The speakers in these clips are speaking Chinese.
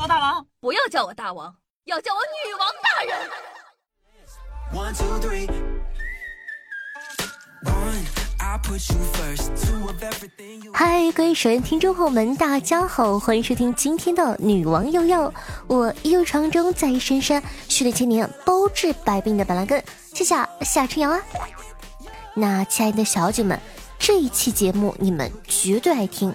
我大王，不要叫我大王，要叫我女王大人。One two three. 嗨，各位首页听众朋友们，大家好，欢迎收听今天的女王又要。我又长中在深山，训练千年，包治百病的板蓝根，谢谢夏春阳啊。那亲爱的小姐们，这一期节目你们绝对爱听，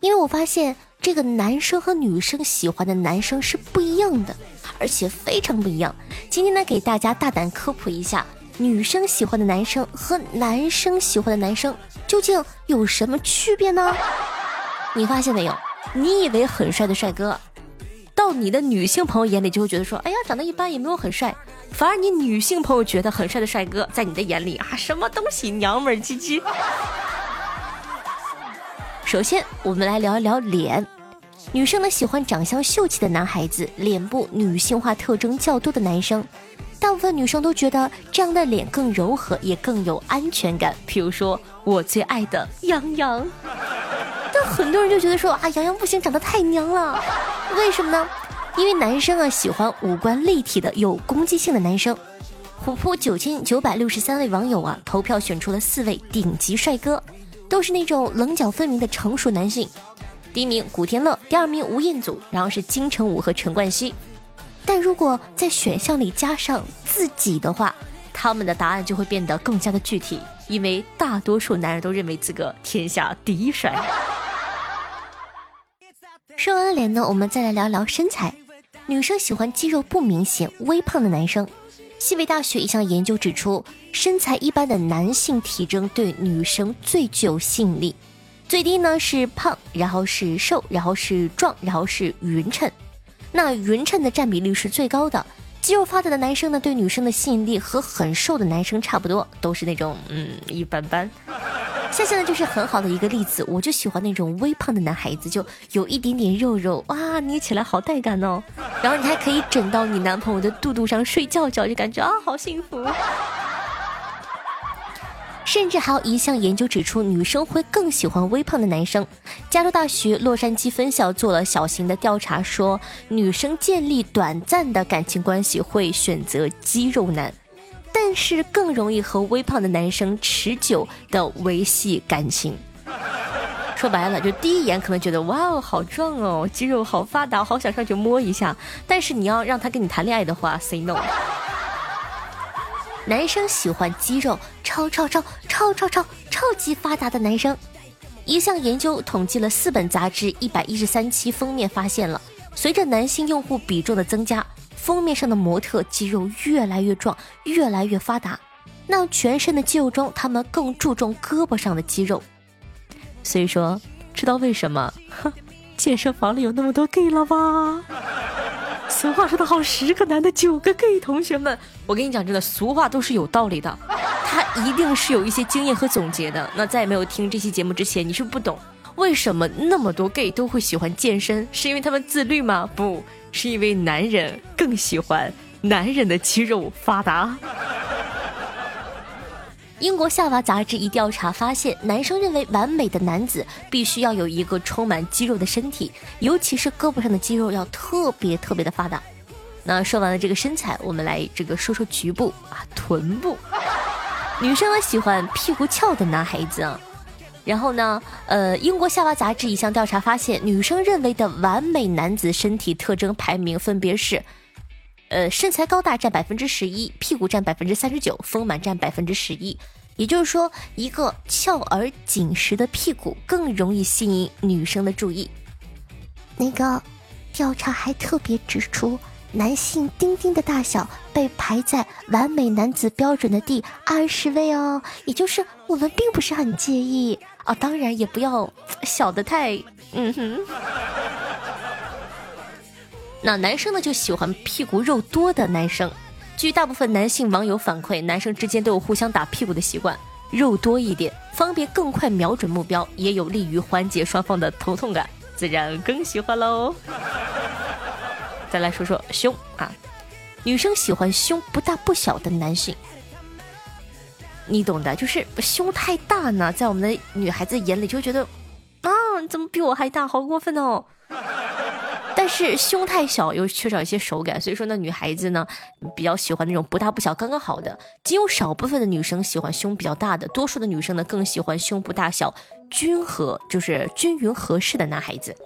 因为我发现这个男生和女生喜欢的男生是不一样的，而且非常不一样。今天呢，给大家大胆科普一下。女生喜欢的男生和男生喜欢的男生究竟有什么区别呢？你发现没有？你以为很帅的帅哥，到你的女性朋友眼里就会觉得说：“哎呀，长得一般，也没有很帅。”反而你女性朋友觉得很帅的帅哥，在你的眼里啊，什么东西娘们儿唧唧。首先，我们来聊一聊脸。女生呢喜欢长相秀气的男孩子，脸部女性化特征较多的男生。大部分女生都觉得这样的脸更柔和，也更有安全感。比如说我最爱的杨洋，但很多人就觉得说啊，杨洋不行，长得太娘了。为什么呢？因为男生啊喜欢五官立体的、有攻击性的男生。虎扑九千九百六十三位网友啊投票选出了四位顶级帅哥，都是那种棱角分明的成熟男性。第一名古天乐，第二名吴彦祖，然后是金城武和陈冠希。但如果在选项里加上自己的话，他们的答案就会变得更加的具体，因为大多数男人都认为自个天下第一帅。说完了脸呢，我们再来聊聊身材。女生喜欢肌肉不明显、微胖的男生。西北大学一项研究指出，身材一般的男性体征对女生最具有吸引力。最低呢是胖，然后是瘦，然后是壮，然后是匀称。那匀称的占比率是最高的，肌肉发达的男生呢，对女生的吸引力和很瘦的男生差不多，都是那种嗯一般般。夏夏呢就是很好的一个例子，我就喜欢那种微胖的男孩子，就有一点点肉肉，哇，捏起来好带感哦。然后你还可以枕到你男朋友的肚肚上睡觉觉，就感觉啊好幸福。甚至还有一项研究指出，女生会更喜欢微胖的男生。加州大学洛杉矶分校做了小型的调查，说女生建立短暂的感情关系会选择肌肉男，但是更容易和微胖的男生持久的维系感情。说白了，就第一眼可能觉得哇哦好壮哦，肌肉好发达，好想上去摸一下。但是你要让他跟你谈恋爱的话，say no。男生喜欢肌肉超超超超超超超级发达的男生。一项研究统计了四本杂志一百一十三期封面，发现了随着男性用户比重的增加，封面上的模特肌肉越来越壮，越来越发达。那全身的肌肉中，他们更注重胳膊上的肌肉。所以说，知道为什么？哼，健身房里有那么多 gay 了吧？俗话说得好，十个男的九个 gay。同学们，我跟你讲，真的，俗话都是有道理的，他一定是有一些经验和总结的。那在没有听这期节目之前，你是不懂为什么那么多 gay 都会喜欢健身，是因为他们自律吗？不是因为男人更喜欢男人的肌肉发达。英国下娃杂志一调查发现，男生认为完美的男子必须要有一个充满肌肉的身体，尤其是胳膊上的肌肉要特别特别的发达。那说完了这个身材，我们来这个说说局部啊，臀部。女生呢喜欢屁股翘的男孩子啊。然后呢，呃，英国下巴杂志一项调查发现，女生认为的完美男子身体特征排名分别是。呃，身材高大占百分之十一，屁股占百分之三十九，丰满占百分之十一。也就是说，一个翘而紧实的屁股更容易吸引女生的注意。那个调查还特别指出，男性丁丁的大小被排在完美男子标准的第二十位哦。也就是我们并不是很介意啊，当然也不要小的太嗯哼。那男生呢就喜欢屁股肉多的男生。据大部分男性网友反馈，男生之间都有互相打屁股的习惯，肉多一点，方便更快瞄准目标，也有利于缓解双方的头痛感，自然更喜欢喽。再来说说胸啊，女生喜欢胸不大不小的男性，你懂的，就是胸太大呢，在我们的女孩子眼里就觉得啊，怎么比我还大，好过分哦。但是胸太小又缺少一些手感，所以说呢，女孩子呢比较喜欢那种不大不小刚刚好的。仅有少部分的女生喜欢胸比较大的，多数的女生呢更喜欢胸部大小均和，就是均匀合适的男孩子。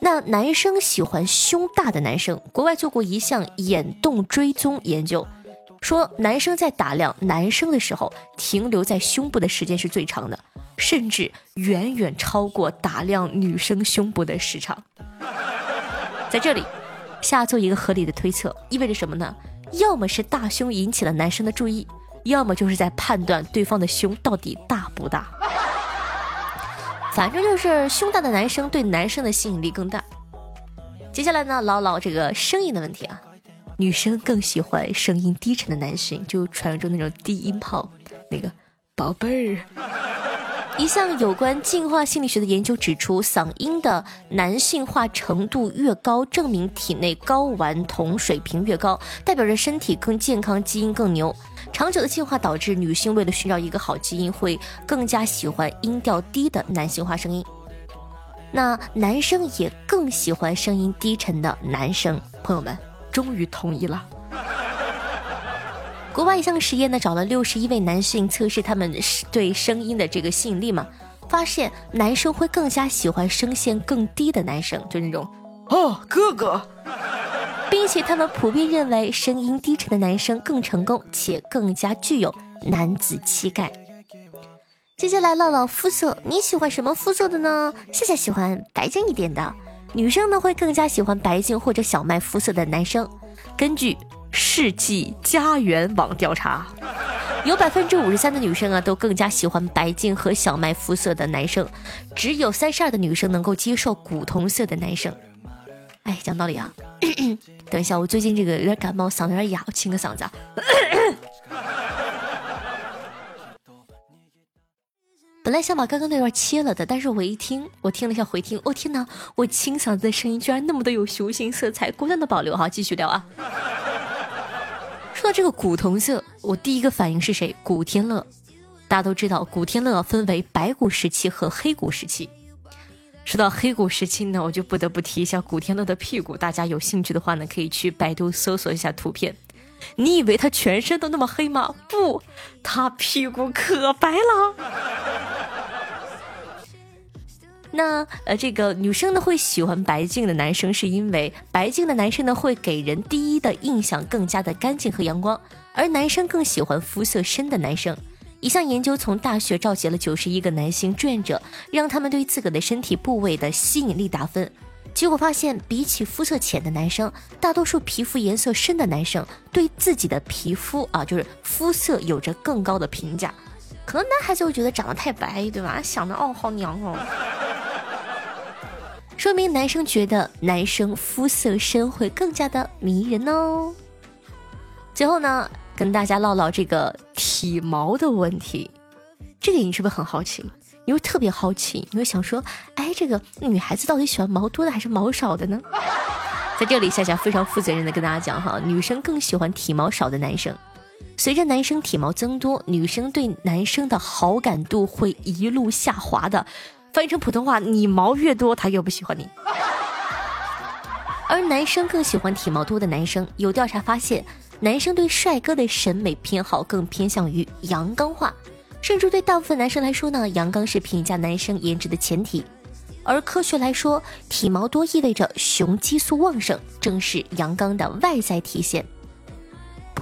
那男生喜欢胸大的男生，国外做过一项眼动追踪研究，说男生在打量男生的时候，停留在胸部的时间是最长的，甚至远远超过打量女生胸部的时长。在这里，下做一个合理的推测，意味着什么呢？要么是大胸引起了男生的注意，要么就是在判断对方的胸到底大不大。反正就是胸大的男生对男生的吸引力更大。接下来呢，唠唠这个声音的问题啊，女生更喜欢声音低沉的男性，就传说中那种低音炮，那个宝贝儿。一项有关进化心理学的研究指出，嗓音的男性化程度越高，证明体内睾丸酮水平越高，代表着身体更健康，基因更牛。长久的进化导致女性为了寻找一个好基因，会更加喜欢音调低的男性化声音。那男生也更喜欢声音低沉的男生。朋友们，终于同意了。国外一项实验呢，找了六十一位男性测试他们对声音的这个吸引力嘛，发现男生会更加喜欢声线更低的男生，就那种哦哥哥，并且他们普遍认为声音低沉的男生更成功且更加具有男子气概。接下来唠唠肤色，你喜欢什么肤色的呢？夏夏喜欢白净一点的，女生呢会更加喜欢白净或者小麦肤色的男生。根据世纪家园网调查，有百分之五十三的女生啊，都更加喜欢白净和小麦肤色的男生，只有三十二的女生能够接受古铜色的男生。哎，讲道理啊，等一下，我最近这个有点感冒，嗓子有点哑，我清个嗓子。本来想把刚刚那段切了的，但是我一听，我听了一下回听，哦天哪，我清嗓子的声音居然那么的有雄性色彩，果断的保留哈，继续聊啊。说到这个古铜色，我第一个反应是谁？古天乐。大家都知道，古天乐分为白骨时期和黑骨时期。说到黑骨时期呢，我就不得不提一下古天乐的屁股。大家有兴趣的话呢，可以去百度搜索一下图片。你以为他全身都那么黑吗？不，他屁股可白了。那呃，这个女生呢会喜欢白净的男生，是因为白净的男生呢会给人第一的印象更加的干净和阳光，而男生更喜欢肤色深的男生。一项研究从大学召集了九十一个男性志愿者，让他们对自个的身体部位的吸引力打分，结果发现，比起肤色浅的男生，大多数皮肤颜色深的男生对自己的皮肤啊，就是肤色有着更高的评价。可能男孩子会觉得长得太白，对吧？想着哦，好娘哦。说明男生觉得男生肤色深会更加的迷人哦。最后呢，跟大家唠唠这个体毛的问题。这个你是不是很好奇？你会特别好奇，你会想说，哎，这个女孩子到底喜欢毛多的还是毛少的呢？在这里，夏夏非常负责任的跟大家讲哈，女生更喜欢体毛少的男生。随着男生体毛增多，女生对男生的好感度会一路下滑的。翻译成普通话，你毛越多，他越不喜欢你。而男生更喜欢体毛多的男生。有调查发现，男生对帅哥的审美偏好更偏向于阳刚化，甚至对大部分男生来说呢，阳刚是评价男生颜值的前提。而科学来说，体毛多意味着雄激素旺盛，正是阳刚的外在体现。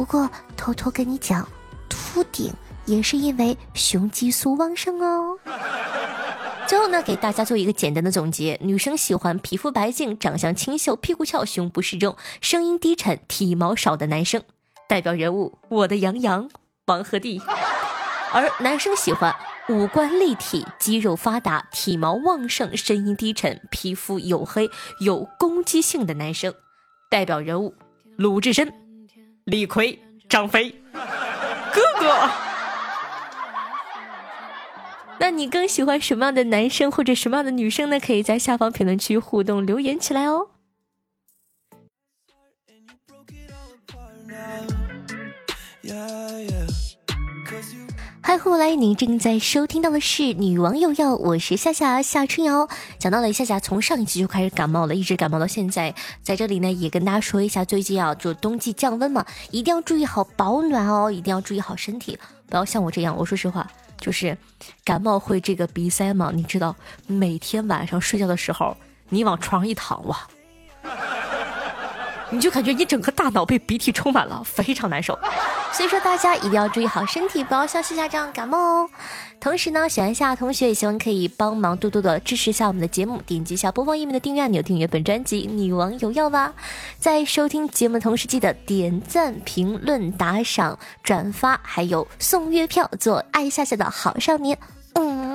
不过，偷偷跟你讲，秃顶也是因为雄激素旺盛哦。最后呢，给大家做一个简单的总结：女生喜欢皮肤白净、长相清秀、屁股翘、胸部适中、声音低沉、体毛少的男生。代表人物：我的杨洋、王鹤棣。而男生喜欢五官立体、肌肉发达、体毛旺盛、声音低沉、皮肤黝黑、有攻击性的男生。代表人物：鲁智深、李逵、张飞。哥哥。那你更喜欢什么样的男生或者什么样的女生呢？可以在下方评论区互动留言起来哦。后，来！您正在收听到的是《女王又要》，我是夏夏夏春瑶。讲到了夏夏从上一期就开始感冒了，一直感冒到现在。在这里呢，也跟大家说一下，最近啊，就冬季降温嘛，一定要注意好保暖哦，一定要注意好身体，不要像我这样。我说实话，就是感冒会这个鼻塞嘛，你知道，每天晚上睡觉的时候，你往床上一躺，哇，你就感觉你整个大脑被鼻涕充满了，非常难受。所以说大家一定要注意好身体，不要像夏夏这样感冒哦。同时呢，喜欢夏夏同学也希望可以帮忙多多的支持一下我们的节目，点击一下播放页面的订阅按钮，订阅本专辑《女王有药》吧。在收听节目的同时，记得点赞、评论、打赏、转发，还有送月票，做爱夏夏的好少年。嗯。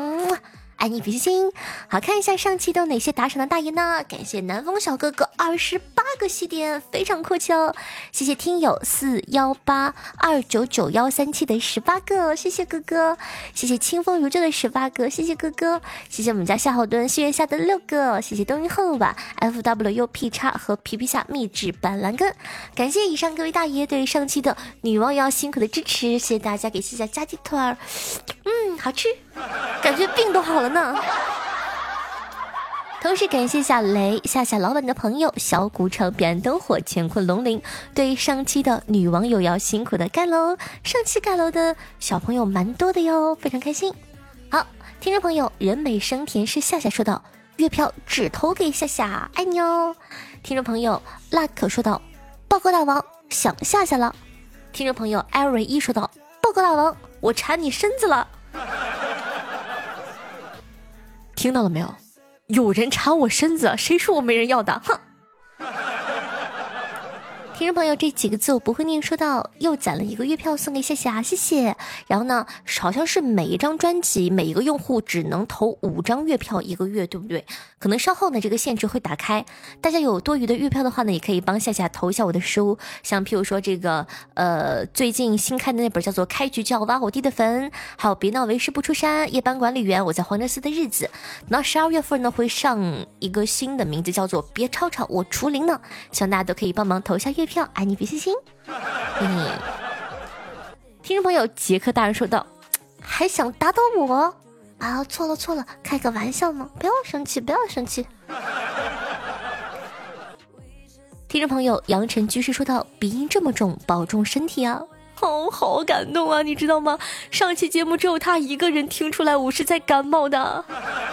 爱你比心心，好看一下上期都有哪些打赏的大爷呢？感谢南风小哥哥二十八个西点，非常阔气哦。谢谢听友四幺八二九九幺三七的十八个，谢谢哥哥。谢谢清风如旧的十八个，谢谢哥哥。谢谢我们家夏侯惇心愿下的六个，谢谢冬云后吧 F W U P 叉和皮皮虾秘制板蓝根。感谢以上各位大爷对上期的女王要辛苦的支持，谢谢大家给西夏加鸡腿儿，嗯，好吃，感觉病都好了。呢。同时感谢下雷、夏夏老板的朋友小古城、彼岸灯火、乾坤龙鳞，对上期的女网友要辛苦的盖楼。上期盖楼的小朋友蛮多的哟，非常开心。好，听众朋友，人美声甜是夏夏说道，月票只投给夏夏，爱你哦。听众朋友辣可说道，报告大王想夏夏了。听众朋友艾瑞一说道，报告大王我馋你身子了。听到了没有？有人查我身子，谁说我没人要的？哼！听众朋友，这几个字我不会念，说到又攒了一个月票送给夏夏，谢谢。然后呢，好像是每一张专辑每一个用户只能投五张月票一个月，对不对？可能稍后呢这个限制会打开，大家有多余的月票的话呢，也可以帮夏夏投一下我的书，像譬如说这个呃最近新开的那本叫做《开局就要挖我弟的坟》，还有《别闹为师不出山》，夜班管理员我在黄德寺的日子。那十二月份呢会上一个新的名字叫做《别吵吵我除灵呢》，希望大家都可以帮忙投一下月。票爱你比心心。嗯，听众朋友杰克大人说道：“还想打倒我啊？错了错了，开个玩笑嘛，不要生气，不要生气。”听众朋友杨晨居士说道：“鼻音这么重，保重身体啊！”哦，好感动啊，你知道吗？上期节目只有他一个人听出来我是在感冒的。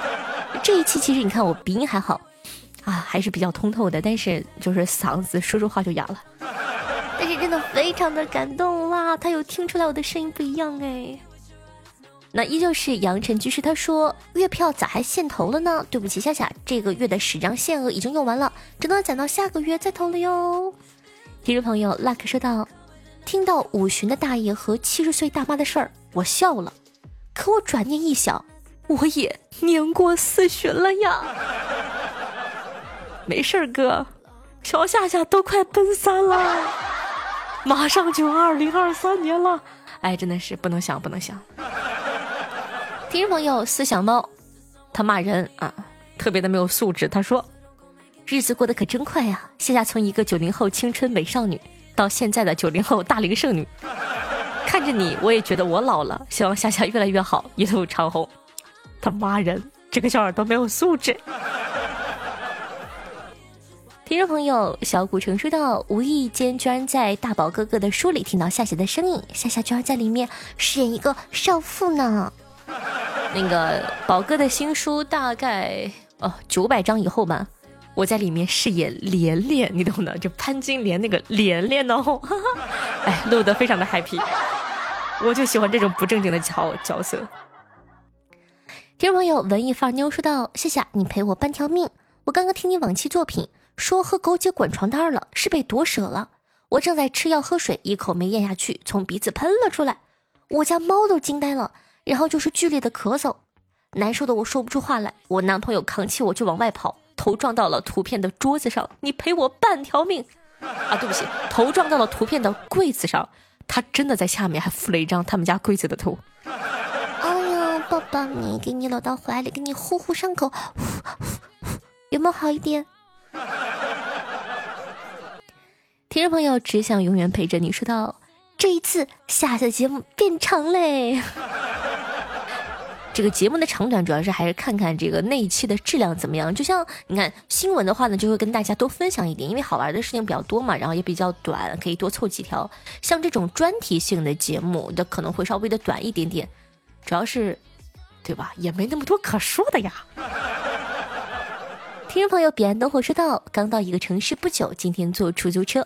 这一期其实你看我鼻音还好。啊，还是比较通透的，但是就是嗓子说说话就哑了。但是真的非常的感动哇，他有听出来我的声音不一样哎。那依旧是杨晨居士，他说月票咋还限投了呢？对不起夏夏，这个月的十张限额已经用完了，只能攒到下个月再投了哟。听众朋友 luck 说道，听到五旬的大爷和七十岁大妈的事儿，我笑了，可我转念一想，我也年过四旬了呀。没事儿，哥，小夏夏都快奔三了，马上就二零二三年了，哎，真的是不能想，不能想。听众朋友思想猫，他骂人啊，特别的没有素质。他说：“日子过得可真快呀，夏夏从一个九零后青春美少女，到现在的九零后大龄剩女，看着你，我也觉得我老了。希望夏夏越来越好，一路长虹。”他骂人，这个小耳朵没有素质。听众朋友，小古城说道：“无意间居然在大宝哥哥的书里听到夏夏的声音，夏夏居然在里面饰演一个少妇呢。那个宝哥的新书大概哦九百章以后吧，我在里面饰演连连，你懂的，就潘金莲那个连连哦。哎，录得非常的 happy，我就喜欢这种不正经的角角色。听众朋友，文艺范妞说道：“夏夏，你陪我半条命，我刚刚听你往期作品。”说喝狗姐滚床单了，是被夺舍了。我正在吃药喝水，一口没咽下去，从鼻子喷了出来。我家猫都惊呆了，然后就是剧烈的咳嗽，难受的我说不出话来。我男朋友扛起我就往外跑，头撞到了图片的桌子上。你赔我半条命啊！对不起，头撞到了图片的柜子上，他真的在下面还附了一张他们家柜子的图。哎呀，抱抱你，给你搂到怀里，给你呼呼伤口，有没有好一点？听众朋友只想永远陪着你。说到这一次，下的节目变长嘞。这个节目的长短主要是还是看看这个那一期的质量怎么样。就像你看新闻的话呢，就会跟大家多分享一点，因为好玩的事情比较多嘛，然后也比较短，可以多凑几条。像这种专题性的节目的可能会稍微的短一点点，主要是，对吧？也没那么多可说的呀。听众朋友，彼岸灯火说道：刚到一个城市不久，今天坐出租车，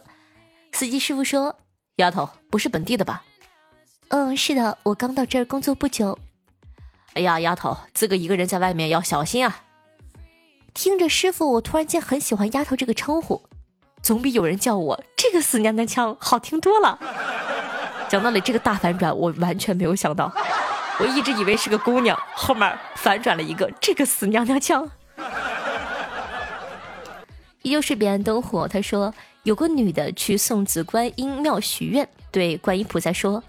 司机师傅说：“丫头不是本地的吧？”“嗯，是的，我刚到这儿工作不久。”哎呀，丫头，自个一个人在外面要小心啊！听着师傅，我突然间很喜欢“丫头”这个称呼，总比有人叫我这个死娘娘腔好听多了。讲道理，这个大反转我完全没有想到，我一直以为是个姑娘，后面反转了一个这个死娘娘腔。依旧是彼岸灯火，他说有个女的去送子观音庙许愿，对观音菩萨说：“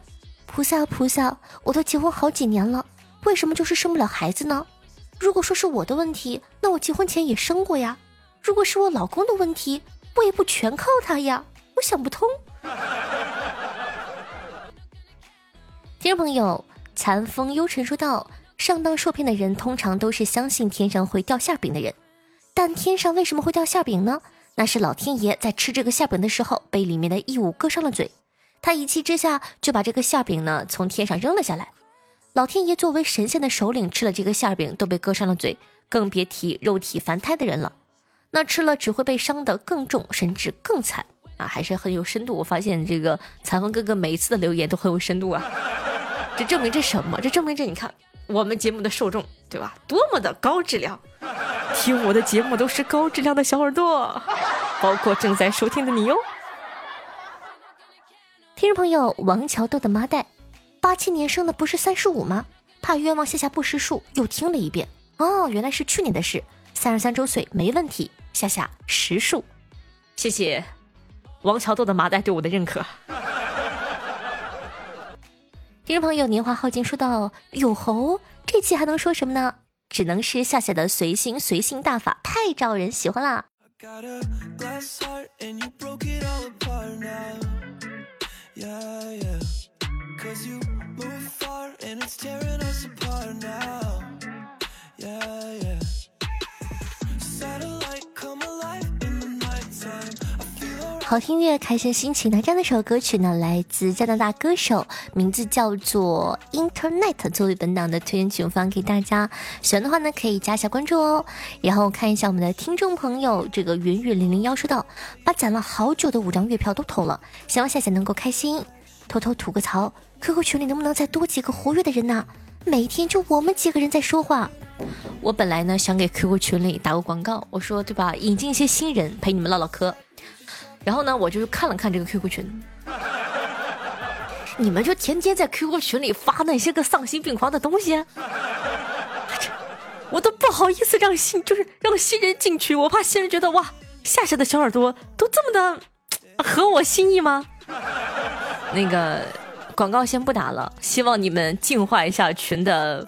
菩萨菩萨，我都结婚好几年了。”为什么就是生不了孩子呢？如果说是我的问题，那我结婚前也生过呀。如果是我老公的问题，我也不全靠他呀。我想不通。听众朋友，残风幽沉说道：“上当受骗的人通常都是相信天上会掉馅饼的人，但天上为什么会掉馅饼呢？那是老天爷在吃这个馅饼的时候被里面的异物割伤了嘴，他一气之下就把这个馅饼呢从天上扔了下来。”老天爷作为神仙的首领，吃了这个馅饼都被割伤了嘴，更别提肉体凡胎的人了。那吃了只会被伤得更重，甚至更惨啊！还是很有深度。我发现这个裁缝哥哥每一次的留言都很有深度啊！这证明这什么？这证明这你看我们节目的受众对吧？多么的高质量！听我的节目都是高质量的小耳朵，包括正在收听的你哟。听众朋友，王桥豆的妈带。八七年生的不是三十五吗？怕冤枉夏夏不识数，又听了一遍。哦，原来是去年的事。三十三周岁没问题，夏夏识数。谢谢王桥豆的麻袋对我的认可。听众朋友，年华耗尽，说到有猴，这期还能说什么呢？只能是夏夏的随心随性大法太招人喜欢啦。好听乐，开心心情。那这样的一首歌曲呢，来自加拿大歌手，名字叫做 Internet，作为本档的推荐曲我放给大家。喜欢的话呢，可以加一下关注哦。然后看一下我们的听众朋友，这个云雨零零幺说道：把攒了好久的五张月票都投了，希望夏夏能够开心。偷偷吐个槽，QQ 群里能不能再多几个活跃的人呢？每天就我们几个人在说话。我本来呢想给 QQ 群里打个广告，我说对吧，引进一些新人陪你们唠唠嗑。然后呢，我就看了看这个 QQ 群，你们就天天在 QQ 群里发那些个丧心病狂的东西，我都不好意思让新就是让新人进去，我怕新人觉得哇，夏夏的小耳朵都这么的合我心意吗？那个广告先不打了，希望你们净化一下群的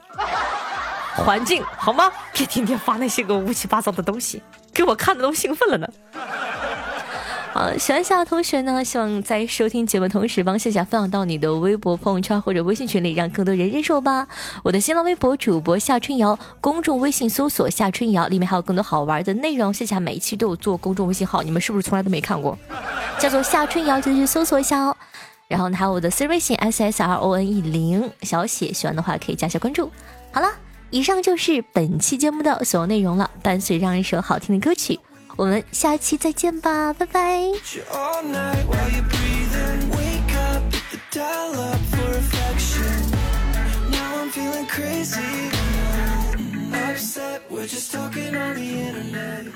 环境，好吗？别天天发那些个乌七八糟的东西，给我看的都兴奋了呢。好，喜欢夏的同学呢，希望在收听节目同时帮夏夏分享到你的微博、朋友圈或者微信群里，让更多人认识我吧。我的新浪微博主播夏春瑶，公众微信搜索夏春瑶，里面还有更多好玩的内容。夏夏每一期都有做公众微信号，你们是不是从来都没看过？叫做夏春瑶，就去搜索一下哦。然后呢，还有我的私微信 s s r o n e 零小写，喜欢的话可以加下关注。好了，以上就是本期节目的所有内容了。伴随这样一首好听的歌曲，我们下期再见吧，拜拜。Feeling crazy, upset. We're just talking on the internet